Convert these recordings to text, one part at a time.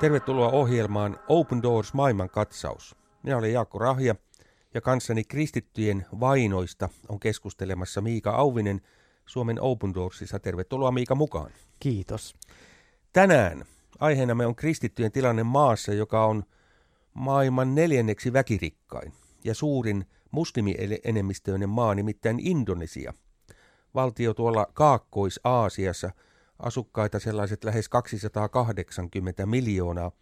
Tervetuloa ohjelmaan Open Doors maailman katsaus. Minä olen Jaakko Rahja ja kanssani kristittyjen vainoista on keskustelemassa Miika Auvinen Suomen Open Doorsissa. Tervetuloa Miika mukaan. Kiitos. Tänään aiheena me on kristittyjen tilanne maassa, joka on maailman neljänneksi väkirikkain ja suurin muslimienemmistöinen maa, nimittäin Indonesia. Valtio tuolla Kaakkois-Aasiassa – asukkaita sellaiset lähes 280 miljoonaa.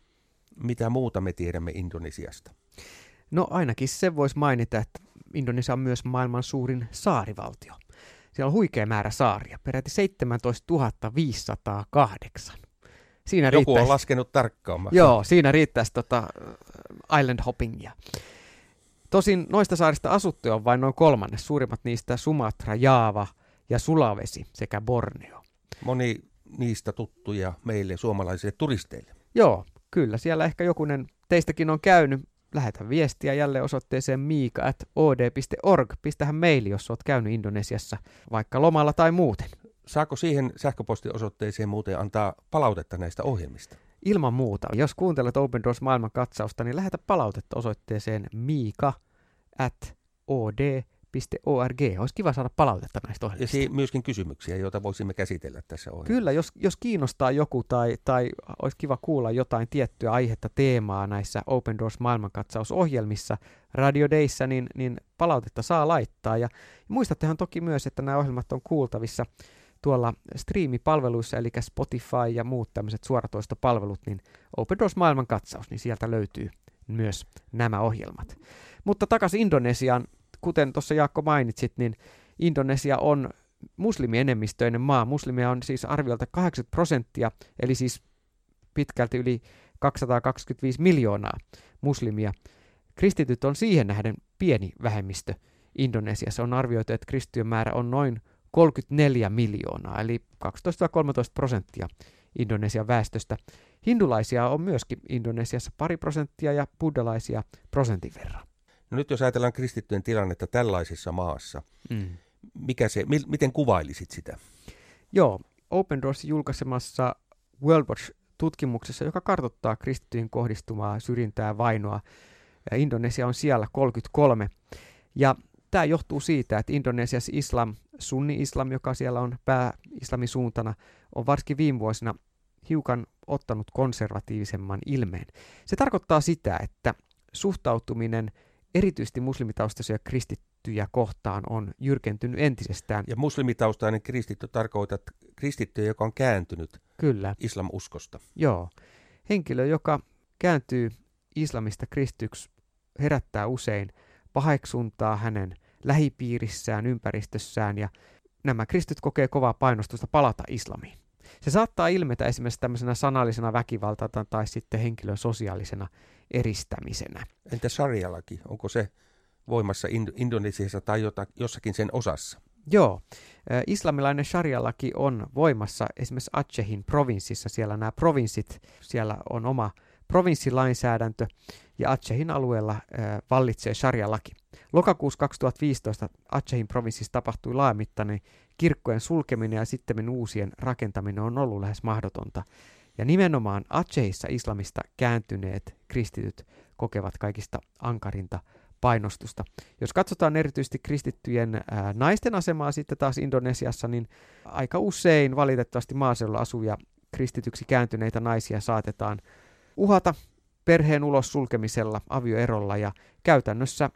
Mitä muuta me tiedämme Indonesiasta? No ainakin se voisi mainita, että Indonesia on myös maailman suurin saarivaltio. Siellä on huikea määrä saaria, peräti 17 508. Siinä Joku riittäisi, on laskenut tarkkaan. Joo, siinä riittäisi tota island hoppingia. Tosin noista saarista asuttuja on vain noin kolmannes, suurimmat niistä Sumatra, Jaava ja Sulawesi sekä Borneo. Moni niistä tuttuja meille suomalaisille turisteille. Joo, kyllä. Siellä ehkä jokunen teistäkin on käynyt. Lähetä viestiä jälleen osoitteeseen miika.od.org. Pistähän maili, jos olet käynyt Indonesiassa, vaikka lomalla tai muuten. Saako siihen sähköpostiosoitteeseen muuten antaa palautetta näistä ohjelmista? Ilman muuta. Jos kuuntelet Open Doors maailman katsausta, niin lähetä palautetta osoitteeseen miika.od.org org. Olisi kiva saada palautetta näistä ohjelmista. Ja myöskin kysymyksiä, joita voisimme käsitellä tässä ohjelmassa. Kyllä, jos, jos kiinnostaa joku tai, tai olisi kiva kuulla jotain tiettyä aihetta, teemaa näissä Open Doors maailmankatsausohjelmissa, Radio Dayssä, niin, niin palautetta saa laittaa. Ja, ja muistattehan toki myös, että nämä ohjelmat on kuultavissa tuolla striimipalveluissa, eli Spotify ja muut tämmöiset suoratoistopalvelut, niin Open Doors maailmankatsaus, niin sieltä löytyy myös nämä ohjelmat. Mutta takaisin Indonesiaan, kuten tuossa Jaakko mainitsit, niin Indonesia on muslimienemmistöinen maa. Muslimia on siis arviolta 80 prosenttia, eli siis pitkälti yli 225 miljoonaa muslimia. Kristityt on siihen nähden pieni vähemmistö Indonesiassa. On arvioitu, että kristittyjen määrä on noin 34 miljoonaa, eli 12-13 prosenttia Indonesian väestöstä. Hindulaisia on myöskin Indonesiassa pari prosenttia ja buddhalaisia prosentin verran. No nyt jos ajatellaan kristittyjen tilannetta tällaisessa maassa, mm. mikä se, mi, miten kuvailisit sitä? Joo, Open Doors julkaisemassa World Watch-tutkimuksessa, joka kartoittaa kristittyjen kohdistumaa syrjintää vainoa. Indonesia on siellä 33. Ja tämä johtuu siitä, että Indonesiassa islam, sunni-islam, joka siellä on pää-islamin suuntana, on varsinkin viime vuosina hiukan ottanut konservatiivisemman ilmeen. Se tarkoittaa sitä, että suhtautuminen erityisesti muslimitaustaisia kristittyjä kohtaan on jyrkentynyt entisestään. Ja muslimitaustainen kristitty tarkoitat kristittyä, joka on kääntynyt Kyllä. islamuskosta. Joo. Henkilö, joka kääntyy islamista kristyksi, herättää usein paheksuntaa hänen lähipiirissään, ympäristössään ja nämä kristyt kokee kovaa painostusta palata islamiin. Se saattaa ilmetä esimerkiksi tämmöisenä sanallisena väkivaltana tai sitten henkilön sosiaalisena eristämisenä. Entä sarjalaki? Onko se voimassa Ind- Indonesiassa tai jota, jossakin sen osassa? Joo. Islamilainen sharia-laki on voimassa esimerkiksi Acehin provinssissa. Siellä nämä provinssit, siellä on oma provinssilainsäädäntö ja Acehin alueella vallitsee sharia-laki. Lokakuussa 2015 Acehin provinssissa tapahtui laajamittainen kirkkojen sulkeminen ja sitten uusien rakentaminen on ollut lähes mahdotonta. Ja nimenomaan Acehissa islamista kääntyneet kristityt kokevat kaikista ankarinta painostusta. Jos katsotaan erityisesti kristittyjen ää, naisten asemaa sitten taas Indonesiassa, niin aika usein valitettavasti maaseudulla asuvia kristityksi kääntyneitä naisia saatetaan uhata perheen ulos sulkemisella, avioerolla ja käytännössä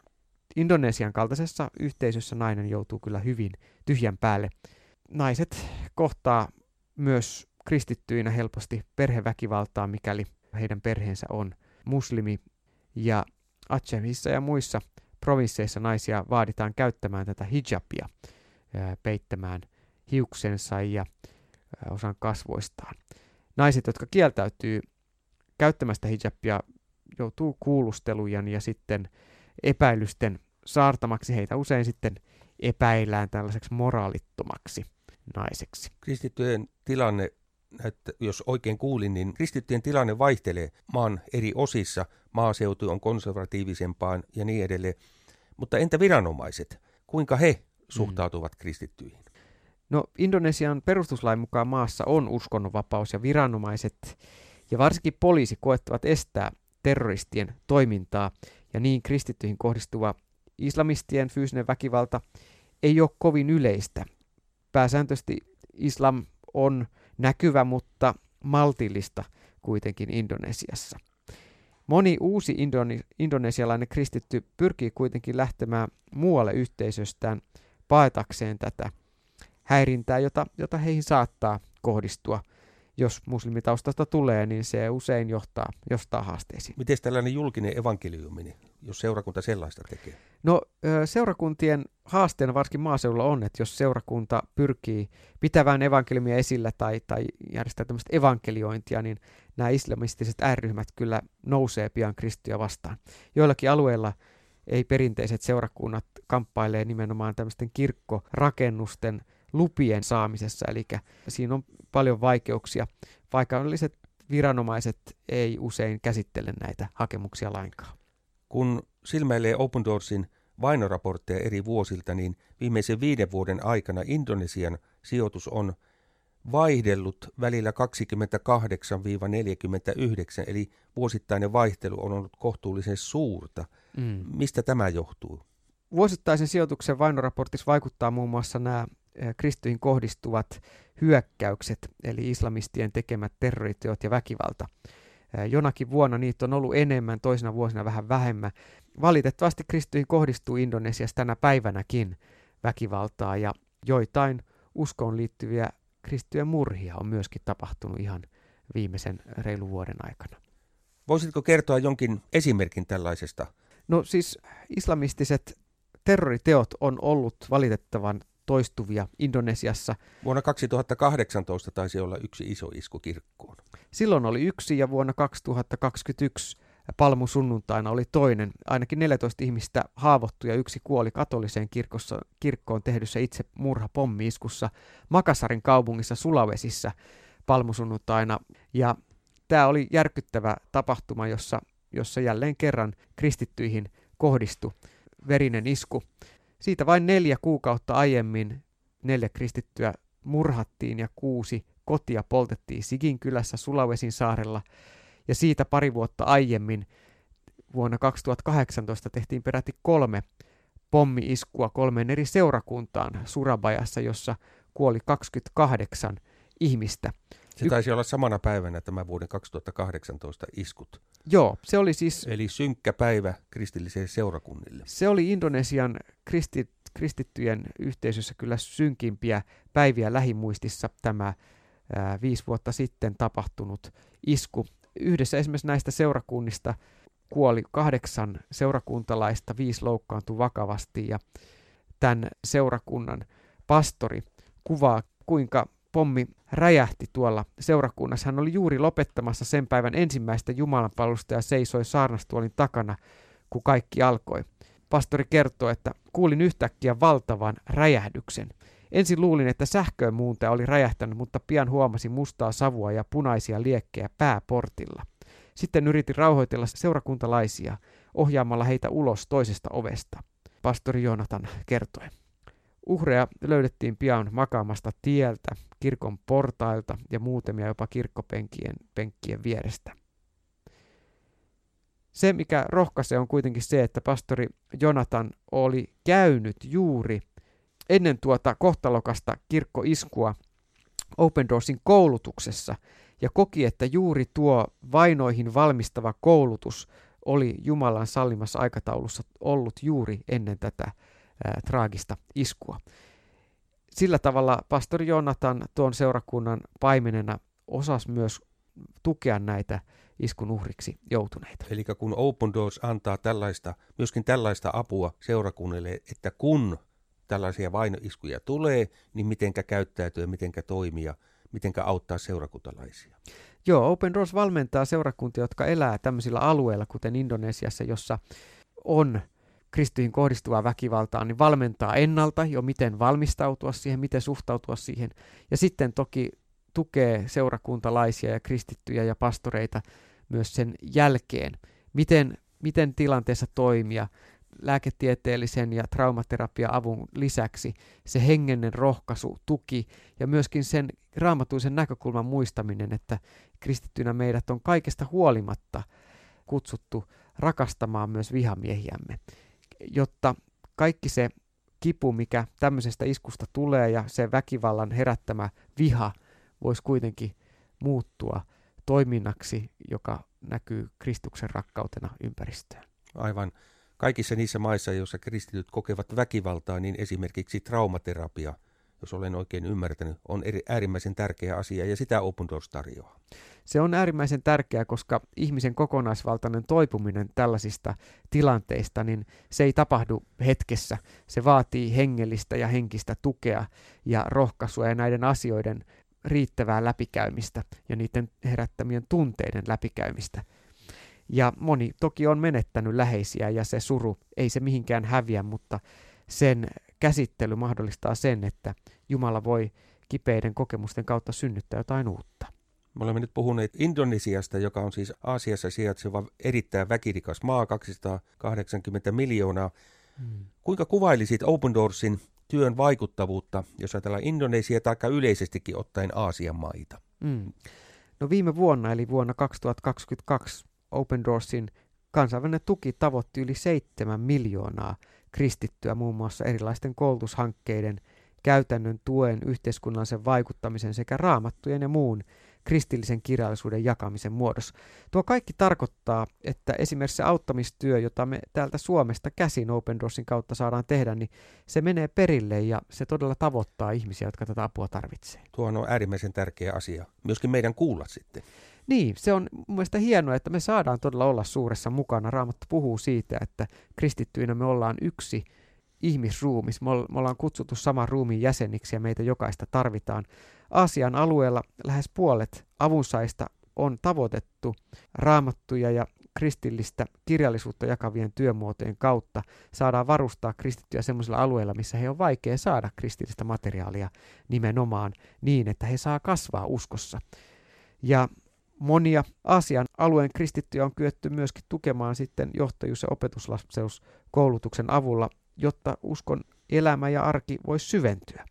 Indonesian kaltaisessa yhteisössä nainen joutuu kyllä hyvin tyhjän päälle. Naiset kohtaa myös kristittyinä helposti perheväkivaltaa, mikäli heidän perheensä on muslimi. Ja Acehissa ja muissa provinsseissa naisia vaaditaan käyttämään tätä hijabia, peittämään hiuksensa ja osan kasvoistaan. Naiset, jotka kieltäytyy käyttämästä hijabia, joutuu kuulustelujen ja sitten epäilysten saartamaksi. Heitä usein sitten epäillään tällaiseksi moraalittomaksi naiseksi. Kristittyjen tilanne että jos oikein kuulin, niin kristittyjen tilanne vaihtelee maan eri osissa. Maaseutu on konservatiivisempaan ja niin edelleen. Mutta entä viranomaiset? Kuinka he suhtautuvat mm. kristittyihin? No Indonesian perustuslain mukaan maassa on uskonnonvapaus ja viranomaiset Ja varsinkin poliisi koettavat estää terroristien toimintaa, ja niin kristittyihin kohdistuva islamistien fyysinen väkivalta ei ole kovin yleistä. Pääsääntöisesti islam on näkyvä, mutta maltillista kuitenkin Indonesiassa. Moni uusi indone- indonesialainen kristitty pyrkii kuitenkin lähtemään muualle yhteisöstään paetakseen tätä häirintää, jota, jota heihin saattaa kohdistua. Jos muslimitaustasta tulee, niin se usein johtaa, jostain haasteisiin. Miten tällainen julkinen evankeliumi, jos seurakunta sellaista tekee? No seurakuntien haasteena varsinkin maaseudulla on, että jos seurakunta pyrkii pitävään evankeliumia esillä tai, tai järjestää tämmöistä evankeliointia, niin nämä islamistiset ääryhmät kyllä nousee pian kristittyjä vastaan. Joillakin alueilla ei perinteiset seurakunnat kamppailee nimenomaan tämmöisten kirkkorakennusten lupien saamisessa, eli siinä on paljon vaikeuksia. Paikalliset viranomaiset ei usein käsittele näitä hakemuksia lainkaan. Kun silmäilee Open Doorsin vainoraportteja eri vuosilta, niin viimeisen viiden vuoden aikana Indonesian sijoitus on vaihdellut välillä 28-49, eli vuosittainen vaihtelu on ollut kohtuullisen suurta. Mm. Mistä tämä johtuu? Vuosittaisen sijoituksen vainoraportissa vaikuttaa muun muassa nämä kristyihin kohdistuvat hyökkäykset, eli islamistien tekemät terroriteot ja väkivalta. Jonakin vuonna niitä on ollut enemmän, toisena vuosina vähän vähemmän. Valitettavasti kristyihin kohdistuu Indonesiassa tänä päivänäkin väkivaltaa ja joitain uskoon liittyviä kristittyjen murhia on myöskin tapahtunut ihan viimeisen reilun vuoden aikana. Voisitko kertoa jonkin esimerkin tällaisesta? No siis islamistiset terroriteot on ollut valitettavan toistuvia Indonesiassa. Vuonna 2018 taisi olla yksi iso isku kirkkoon. Silloin oli yksi ja vuonna 2021 palmusunnuntaina oli toinen. Ainakin 14 ihmistä haavoittui ja yksi kuoli katoliseen kirkossa, kirkkoon tehdyssä itse murha pommiiskussa Makasarin kaupungissa Sulavesissa palmusunnuntaina. Ja tämä oli järkyttävä tapahtuma, jossa, jossa jälleen kerran kristittyihin kohdistui verinen isku. Siitä vain neljä kuukautta aiemmin neljä kristittyä murhattiin ja kuusi kotia poltettiin Sigin kylässä Sulavesin saarella. Ja siitä pari vuotta aiemmin vuonna 2018 tehtiin peräti kolme pommi-iskua kolmeen eri seurakuntaan Surabajassa, jossa kuoli 28 ihmistä. Se taisi olla samana päivänä tämä vuoden 2018 iskut. Joo, se oli siis... Eli synkkä päivä kristillisille seurakunnille. Se oli Indonesian kristit, kristittyjen yhteisössä kyllä synkimpiä päiviä lähimuistissa tämä ää, viisi vuotta sitten tapahtunut isku. Yhdessä esimerkiksi näistä seurakunnista kuoli kahdeksan seurakuntalaista, viisi loukkaantui vakavasti ja tämän seurakunnan pastori kuvaa, kuinka pommi räjähti tuolla seurakunnassa. Hän oli juuri lopettamassa sen päivän ensimmäistä jumalanpalvelusta ja seisoi saarnastuolin takana, kun kaikki alkoi. Pastori kertoo, että kuulin yhtäkkiä valtavan räjähdyksen. Ensin luulin, että sähköön muuntaja oli räjähtänyt, mutta pian huomasin mustaa savua ja punaisia liekkejä pääportilla. Sitten yritin rauhoitella seurakuntalaisia ohjaamalla heitä ulos toisesta ovesta. Pastori Jonathan kertoi. Uhreja löydettiin pian makaamasta tieltä, kirkon portailta ja muutamia jopa kirkkopenkien penkkien vierestä. Se, mikä rohkaisee, on kuitenkin se, että pastori Jonathan oli käynyt juuri ennen tuota kohtalokasta kirkkoiskua Open Doorsin koulutuksessa ja koki, että juuri tuo vainoihin valmistava koulutus oli Jumalan sallimassa aikataulussa ollut juuri ennen tätä ää, traagista iskua. Sillä tavalla pastori Jonathan tuon seurakunnan paimenena osasi myös tukea näitä iskun uhriksi joutuneita. Eli kun Open Doors antaa tällaista, myöskin tällaista apua seurakunnille, että kun tällaisia vainoiskuja tulee, niin mitenkä käyttäytyä, mitenkä toimia, mitenkä auttaa seurakuntalaisia. Joo, Open Doors valmentaa seurakuntia, jotka elää tämmöisillä alueilla, kuten Indonesiassa, jossa on kristyihin kohdistuvaa väkivaltaa, niin valmentaa ennalta jo, miten valmistautua siihen, miten suhtautua siihen. Ja sitten toki tukee seurakuntalaisia ja kristittyjä ja pastoreita myös sen jälkeen, miten, miten tilanteessa toimia, lääketieteellisen ja traumaterapia-avun lisäksi se hengenen rohkaisu, tuki ja myöskin sen raamatuisen näkökulman muistaminen, että kristittynä meidät on kaikesta huolimatta kutsuttu rakastamaan myös vihamiehiämme, jotta kaikki se kipu, mikä tämmöisestä iskusta tulee ja se väkivallan herättämä viha voisi kuitenkin muuttua toiminnaksi, joka näkyy Kristuksen rakkautena ympäristöön. Aivan. Kaikissa niissä maissa, joissa kristityt kokevat väkivaltaa, niin esimerkiksi traumaterapia, jos olen oikein ymmärtänyt, on eri, äärimmäisen tärkeä asia ja sitä Open Doors tarjoaa. Se on äärimmäisen tärkeää, koska ihmisen kokonaisvaltainen toipuminen tällaisista tilanteista, niin se ei tapahdu hetkessä. Se vaatii hengellistä ja henkistä tukea ja rohkaisua ja näiden asioiden riittävää läpikäymistä ja niiden herättämien tunteiden läpikäymistä. Ja moni toki on menettänyt läheisiä ja se suru ei se mihinkään häviä, mutta sen käsittely mahdollistaa sen, että Jumala voi kipeiden kokemusten kautta synnyttää jotain uutta. Me olemme nyt puhuneet Indonesiasta, joka on siis Aasiassa sijaitseva erittäin väkirikas maa, 280 miljoonaa. Hmm. Kuinka kuvailisit Open Doorsin työn vaikuttavuutta, jos ajatellaan Indonesia tai yleisestikin ottaen Aasian maita? Hmm. No viime vuonna, eli vuonna 2022, Open Doorsin kansainvälinen tuki tavoitti yli 7 miljoonaa kristittyä muun muassa erilaisten koulutushankkeiden, käytännön tuen, yhteiskunnallisen vaikuttamisen sekä raamattujen ja muun kristillisen kirjallisuuden jakamisen muodossa. Tuo kaikki tarkoittaa, että esimerkiksi se auttamistyö, jota me täältä Suomesta käsin Open Doorsin kautta saadaan tehdä, niin se menee perille ja se todella tavoittaa ihmisiä, jotka tätä apua tarvitsee. Tuo on äärimmäisen tärkeä asia. Myöskin meidän kuulla sitten. Niin, se on mun mielestä hienoa, että me saadaan todella olla suuressa mukana. Raamattu puhuu siitä, että kristittyinä me ollaan yksi ihmisruumis. Me ollaan kutsuttu saman ruumiin jäseniksi ja meitä jokaista tarvitaan. Aasian alueella lähes puolet avunsaista on tavoitettu raamattuja ja kristillistä kirjallisuutta jakavien työmuotojen kautta saadaan varustaa kristittyjä sellaisilla alueilla, missä he on vaikea saada kristillistä materiaalia nimenomaan niin, että he saa kasvaa uskossa. Ja monia Aasian alueen kristittyjä on kyetty myöskin tukemaan sitten johtajuus- ja opetuslapseuskoulutuksen avulla, jotta uskon elämä ja arki voisi syventyä.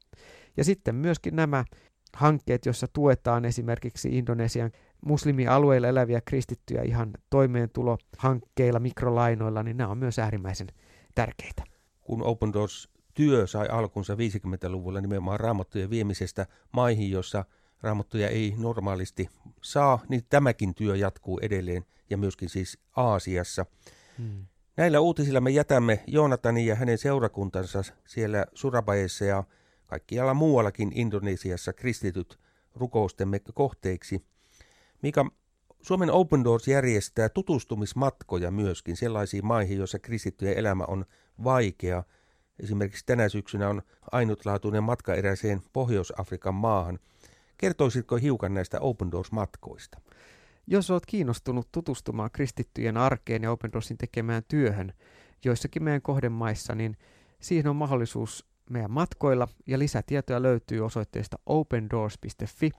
Ja sitten myöskin nämä hankkeet, joissa tuetaan esimerkiksi Indonesian muslimialueilla eläviä kristittyjä ihan toimeentulohankkeilla, mikrolainoilla, niin nämä on myös äärimmäisen tärkeitä. Kun Open Doors työ sai alkunsa 50-luvulla nimenomaan raamattujen viemisestä maihin, jossa raamattuja ei normaalisti saa, niin tämäkin työ jatkuu edelleen ja myöskin siis Aasiassa. Hmm. Näillä uutisilla me jätämme Joonatanin ja hänen seurakuntansa siellä Surabayeessa ja kaikkialla muuallakin Indonesiassa kristityt rukoustemme kohteiksi. Mika, Suomen Open Doors järjestää tutustumismatkoja myöskin sellaisiin maihin, joissa kristittyjen elämä on vaikea. Esimerkiksi tänä syksynä on ainutlaatuinen matka eräiseen Pohjois-Afrikan maahan. Kertoisitko hiukan näistä Open Doors-matkoista? Jos olet kiinnostunut tutustumaan kristittyjen arkeen ja Open Doorsin tekemään työhön joissakin meidän kohdemaissa, niin siihen on mahdollisuus meidän matkoilla ja lisätietoja löytyy osoitteesta opendoors.fi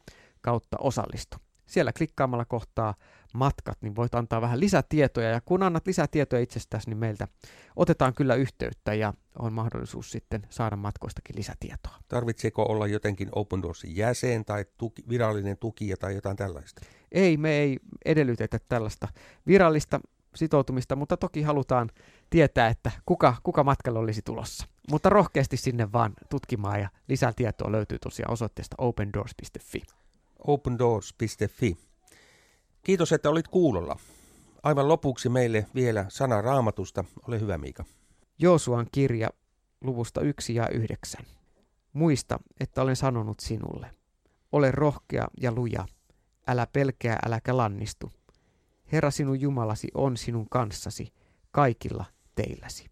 kautta osallistu. Siellä klikkaamalla kohtaa matkat, niin voit antaa vähän lisätietoja ja kun annat lisätietoja itsestäsi, niin meiltä otetaan kyllä yhteyttä ja on mahdollisuus sitten saada matkoistakin lisätietoa. Tarvitseeko olla jotenkin Open Doorsin jäsen tai tuki, virallinen tukija tai jotain tällaista? Ei, me ei edellytetä tällaista virallista sitoutumista, mutta toki halutaan tietää, että kuka, kuka matkalle olisi tulossa. Mutta rohkeasti sinne vaan tutkimaan ja lisää tietoa löytyy tosiaan osoitteesta opendoors.fi. opendoors.fi. Kiitos, että olit kuulolla. Aivan lopuksi meille vielä sana raamatusta. Ole hyvä, Miika. Joosuan kirja luvusta 1 ja 9. Muista, että olen sanonut sinulle. Ole rohkea ja luja. Älä pelkää, äläkä lannistu. Herra sinun Jumalasi on sinun kanssasi kaikilla teilläsi.